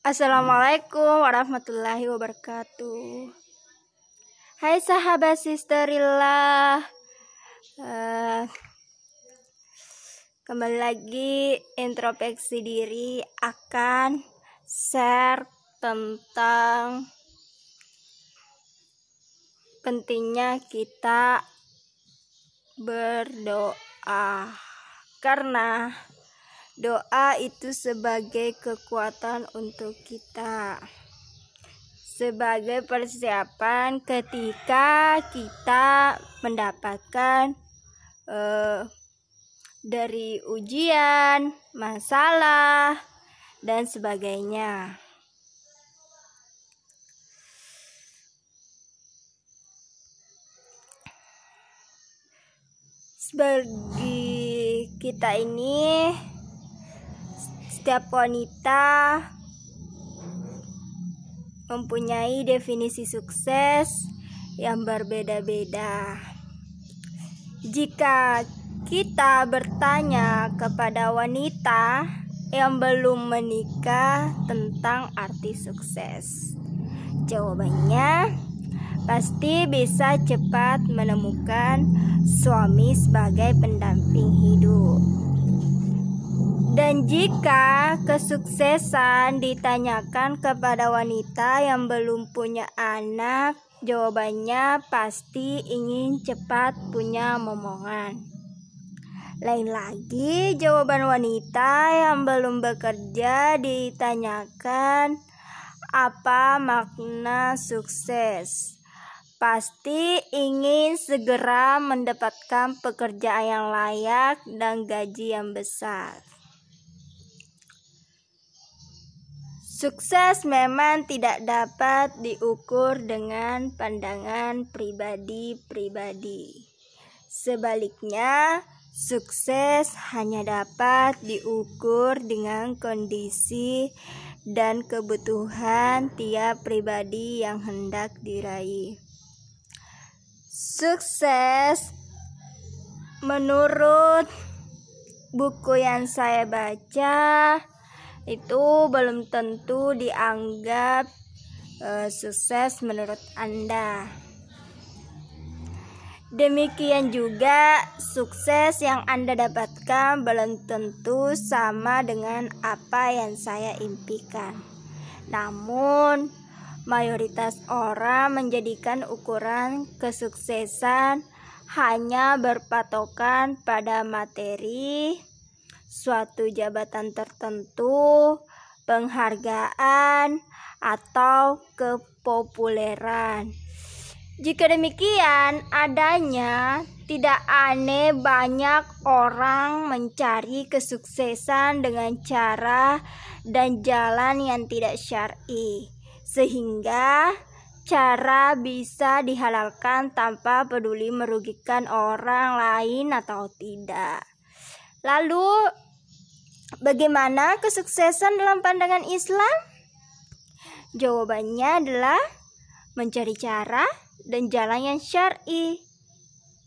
Assalamualaikum warahmatullahi wabarakatuh. Hai sahabat sisterillah. Uh, kembali lagi introspeksi diri akan share tentang pentingnya kita berdoa karena doa itu sebagai kekuatan untuk kita sebagai persiapan ketika kita mendapatkan uh, dari ujian, masalah, dan sebagainya. Bagi kita ini setiap wanita mempunyai definisi sukses yang berbeda-beda. Jika kita bertanya kepada wanita yang belum menikah tentang arti sukses, jawabannya pasti bisa cepat menemukan suami sebagai pendamping hidup. Dan jika kesuksesan ditanyakan kepada wanita yang belum punya anak, jawabannya pasti ingin cepat punya momongan. Lain lagi, jawaban wanita yang belum bekerja ditanyakan apa makna sukses. Pasti ingin segera mendapatkan pekerjaan yang layak dan gaji yang besar. Sukses memang tidak dapat diukur dengan pandangan pribadi-pribadi. Sebaliknya, sukses hanya dapat diukur dengan kondisi dan kebutuhan tiap pribadi yang hendak diraih. Sukses menurut buku yang saya baca itu belum tentu dianggap uh, sukses menurut Anda. Demikian juga sukses yang Anda dapatkan belum tentu sama dengan apa yang saya impikan. Namun, mayoritas orang menjadikan ukuran kesuksesan hanya berpatokan pada materi, suatu jabatan tertentu, penghargaan, atau kepopuleran. Jika demikian adanya, tidak aneh banyak orang mencari kesuksesan dengan cara dan jalan yang tidak syar'i, sehingga cara bisa dihalalkan tanpa peduli merugikan orang lain atau tidak. Lalu, bagaimana kesuksesan dalam pandangan Islam? Jawabannya adalah mencari cara dan jalan yang syar'i.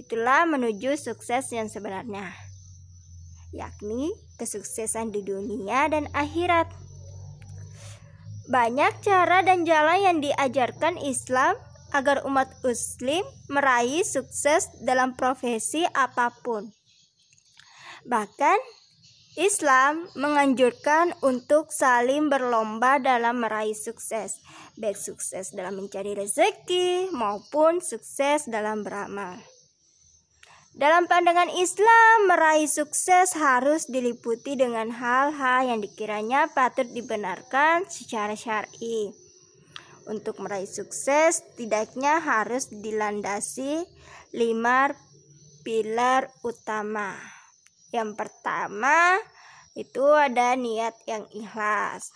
Itulah menuju sukses yang sebenarnya, yakni kesuksesan di dunia dan akhirat. Banyak cara dan jalan yang diajarkan Islam agar umat Muslim meraih sukses dalam profesi apa pun. Bahkan Islam menganjurkan untuk saling berlomba dalam meraih sukses, baik sukses dalam mencari rezeki maupun sukses dalam beramal. Dalam pandangan Islam, meraih sukses harus diliputi dengan hal-hal yang dikiranya patut dibenarkan secara syar'i. Untuk meraih sukses, tidaknya harus dilandasi lima pilar utama. Yang pertama itu ada niat yang ikhlas.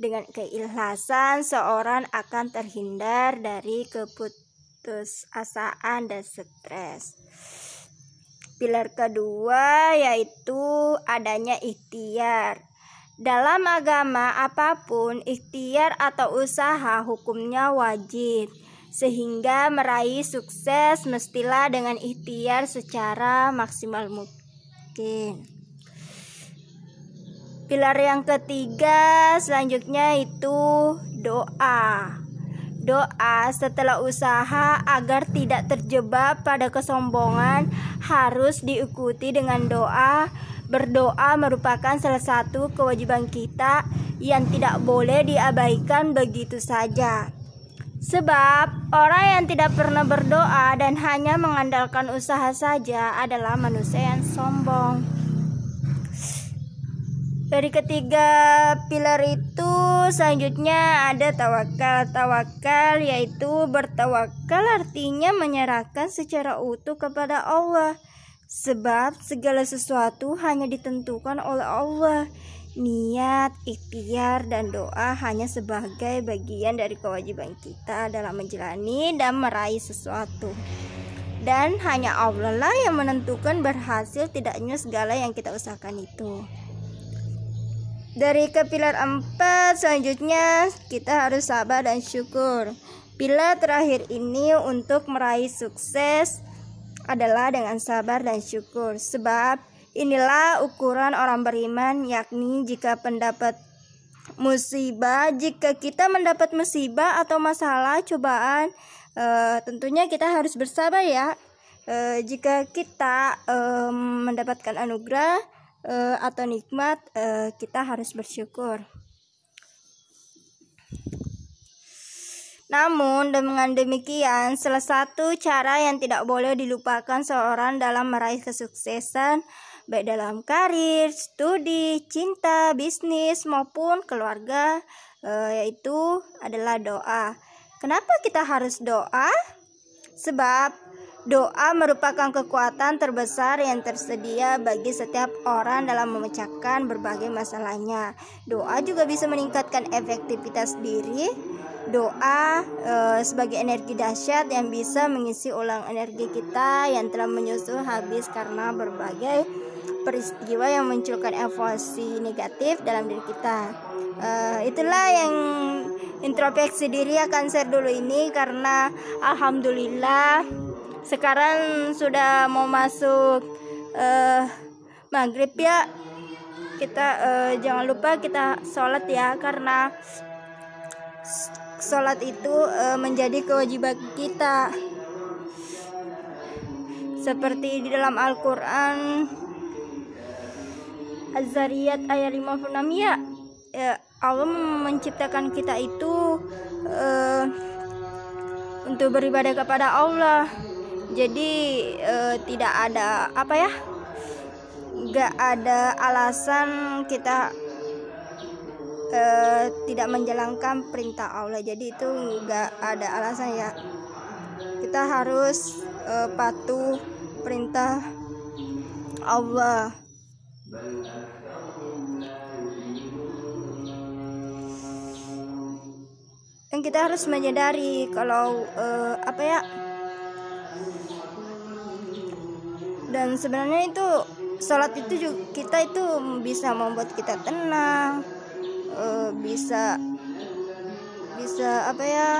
Dengan keikhlasan seorang akan terhindar dari keputusasaan dan stres. Pilar kedua yaitu adanya ikhtiar. Dalam agama apa pun, ikhtiar atau usaha hukumnya wajib. Sehingga meraih sukses mestilah dengan ikhtiar secara maksimal mungkin mungkin. pilar yang ketiga selanjutnya itu doa. Doa setelah usaha agar tidak terjebak pada kesombongan harus diikuti dengan doa. Berdoa merupakan salah satu kewajiban kita yang tidak boleh diabaikan begitu saja Sebab orang yang tidak pernah berdoa dan hanya mengandalkan usaha saja adalah manusia yang sombong. Dari ketiga pilar itu selanjutnya ada tawakal. Tawakal yaitu bertawakal artinya menyerahkan secara utuh kepada Allah. Sebab segala sesuatu hanya ditentukan oleh Allah niat, ikhtiar, dan doa hanya sebagai bagian dari kewajiban kita dalam menjalani dan meraih sesuatu. Dan hanya Allah lah yang menentukan berhasil tidaknya segala yang kita usahakan itu. Dari ke pilar 4 selanjutnya kita harus sabar dan syukur. Pilar terakhir ini untuk meraih sukses adalah dengan sabar dan syukur. Sebab Inilah ukuran orang beriman, yakni jika pendapat musibah, jika kita mendapat musibah atau masalah, cobaan, e, tentunya kita harus bersabar ya. E, jika kita e, mendapatkan anugerah e, atau nikmat, e, kita harus bersyukur. Namun dengan demikian, salah satu cara yang tidak boleh dilupakan seorang dalam meraih kesuksesan baik dalam karir, studi, cinta, bisnis maupun keluarga e, yaitu adalah doa. Kenapa kita harus doa? Sebab doa merupakan kekuatan terbesar yang tersedia bagi setiap orang dalam memecahkan berbagai masalahnya. Doa juga bisa meningkatkan efektivitas diri. Doa e, sebagai energi dahsyat yang bisa mengisi ulang energi kita yang telah menyusul habis karena berbagai peristiwa yang munculkan emosi negatif dalam diri kita. Uh, itulah yang introspeksi diri akan share dulu ini karena alhamdulillah sekarang sudah mau masuk uh, maghrib ya. Kita uh, jangan lupa kita sholat ya karena sholat itu uh, menjadi kewajiban kita. Seperti di dalam Al-Quran Az-Zariyat ayat 56 ya, ya Allah menciptakan kita itu uh, untuk beribadah kepada Allah. Jadi uh, tidak ada apa ya nggak ada alasan kita uh, tidak menjalankan perintah Allah. Jadi itu nggak ada alasan ya. Kita harus uh, patuh perintah Allah. Dan kita harus menyadari kalau uh, apa ya? Dan sebenarnya itu sholat itu juga kita itu bisa membuat kita tenang uh, bisa bisa apa ya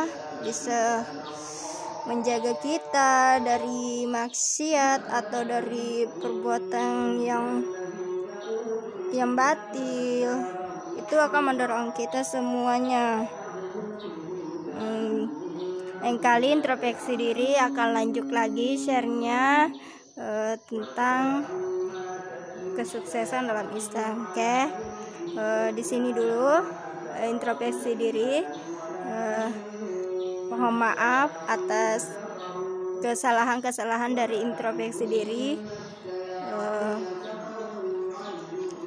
bisa menjaga kita dari maksiat atau dari perbuatan yang yang batil itu akan mendorong kita semuanya hmm, lain kali introspeksi diri akan lanjut lagi sharenya uh, tentang kesuksesan dalam Islam oke okay? Uh, di sini dulu uh, introspeksi diri. Uh, mohon maaf atas kesalahan-kesalahan dari introspeksi diri.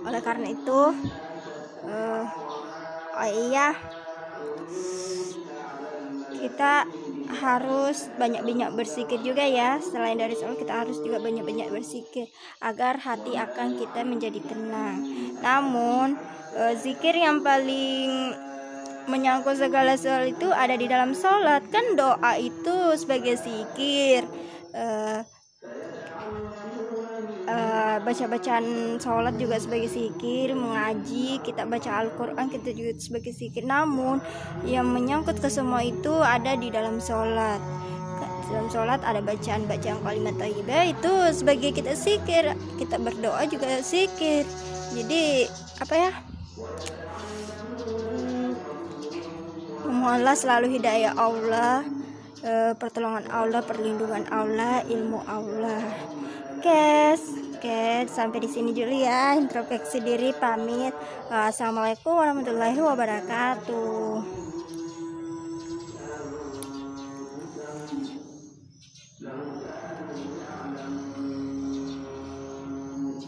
Oleh karena itu uh, oh iya kita harus banyak-banyak bersikir juga ya. Selain dari sholat kita harus juga banyak-banyak bersikir agar hati akan kita menjadi tenang. Namun uh, zikir yang paling menyangkut segala soal itu ada di dalam sholat. Kan doa itu sebagai zikir. Uh, uh, baca-bacaan sholat juga sebagai sikir mengaji kita baca Al-Quran kita juga sebagai sikir namun yang menyangkut ke semua itu ada di dalam sholat. Dalam sholat ada bacaan-bacaan kalimat thayyibah itu sebagai kita sikir kita berdoa juga sikir jadi apa ya mohonlah selalu hidayah Allah eh, pertolongan Allah perlindungan Allah ilmu Allah. Guys oke sampai di sini dulu ya. Introspeksi diri pamit. Assalamualaikum warahmatullahi wabarakatuh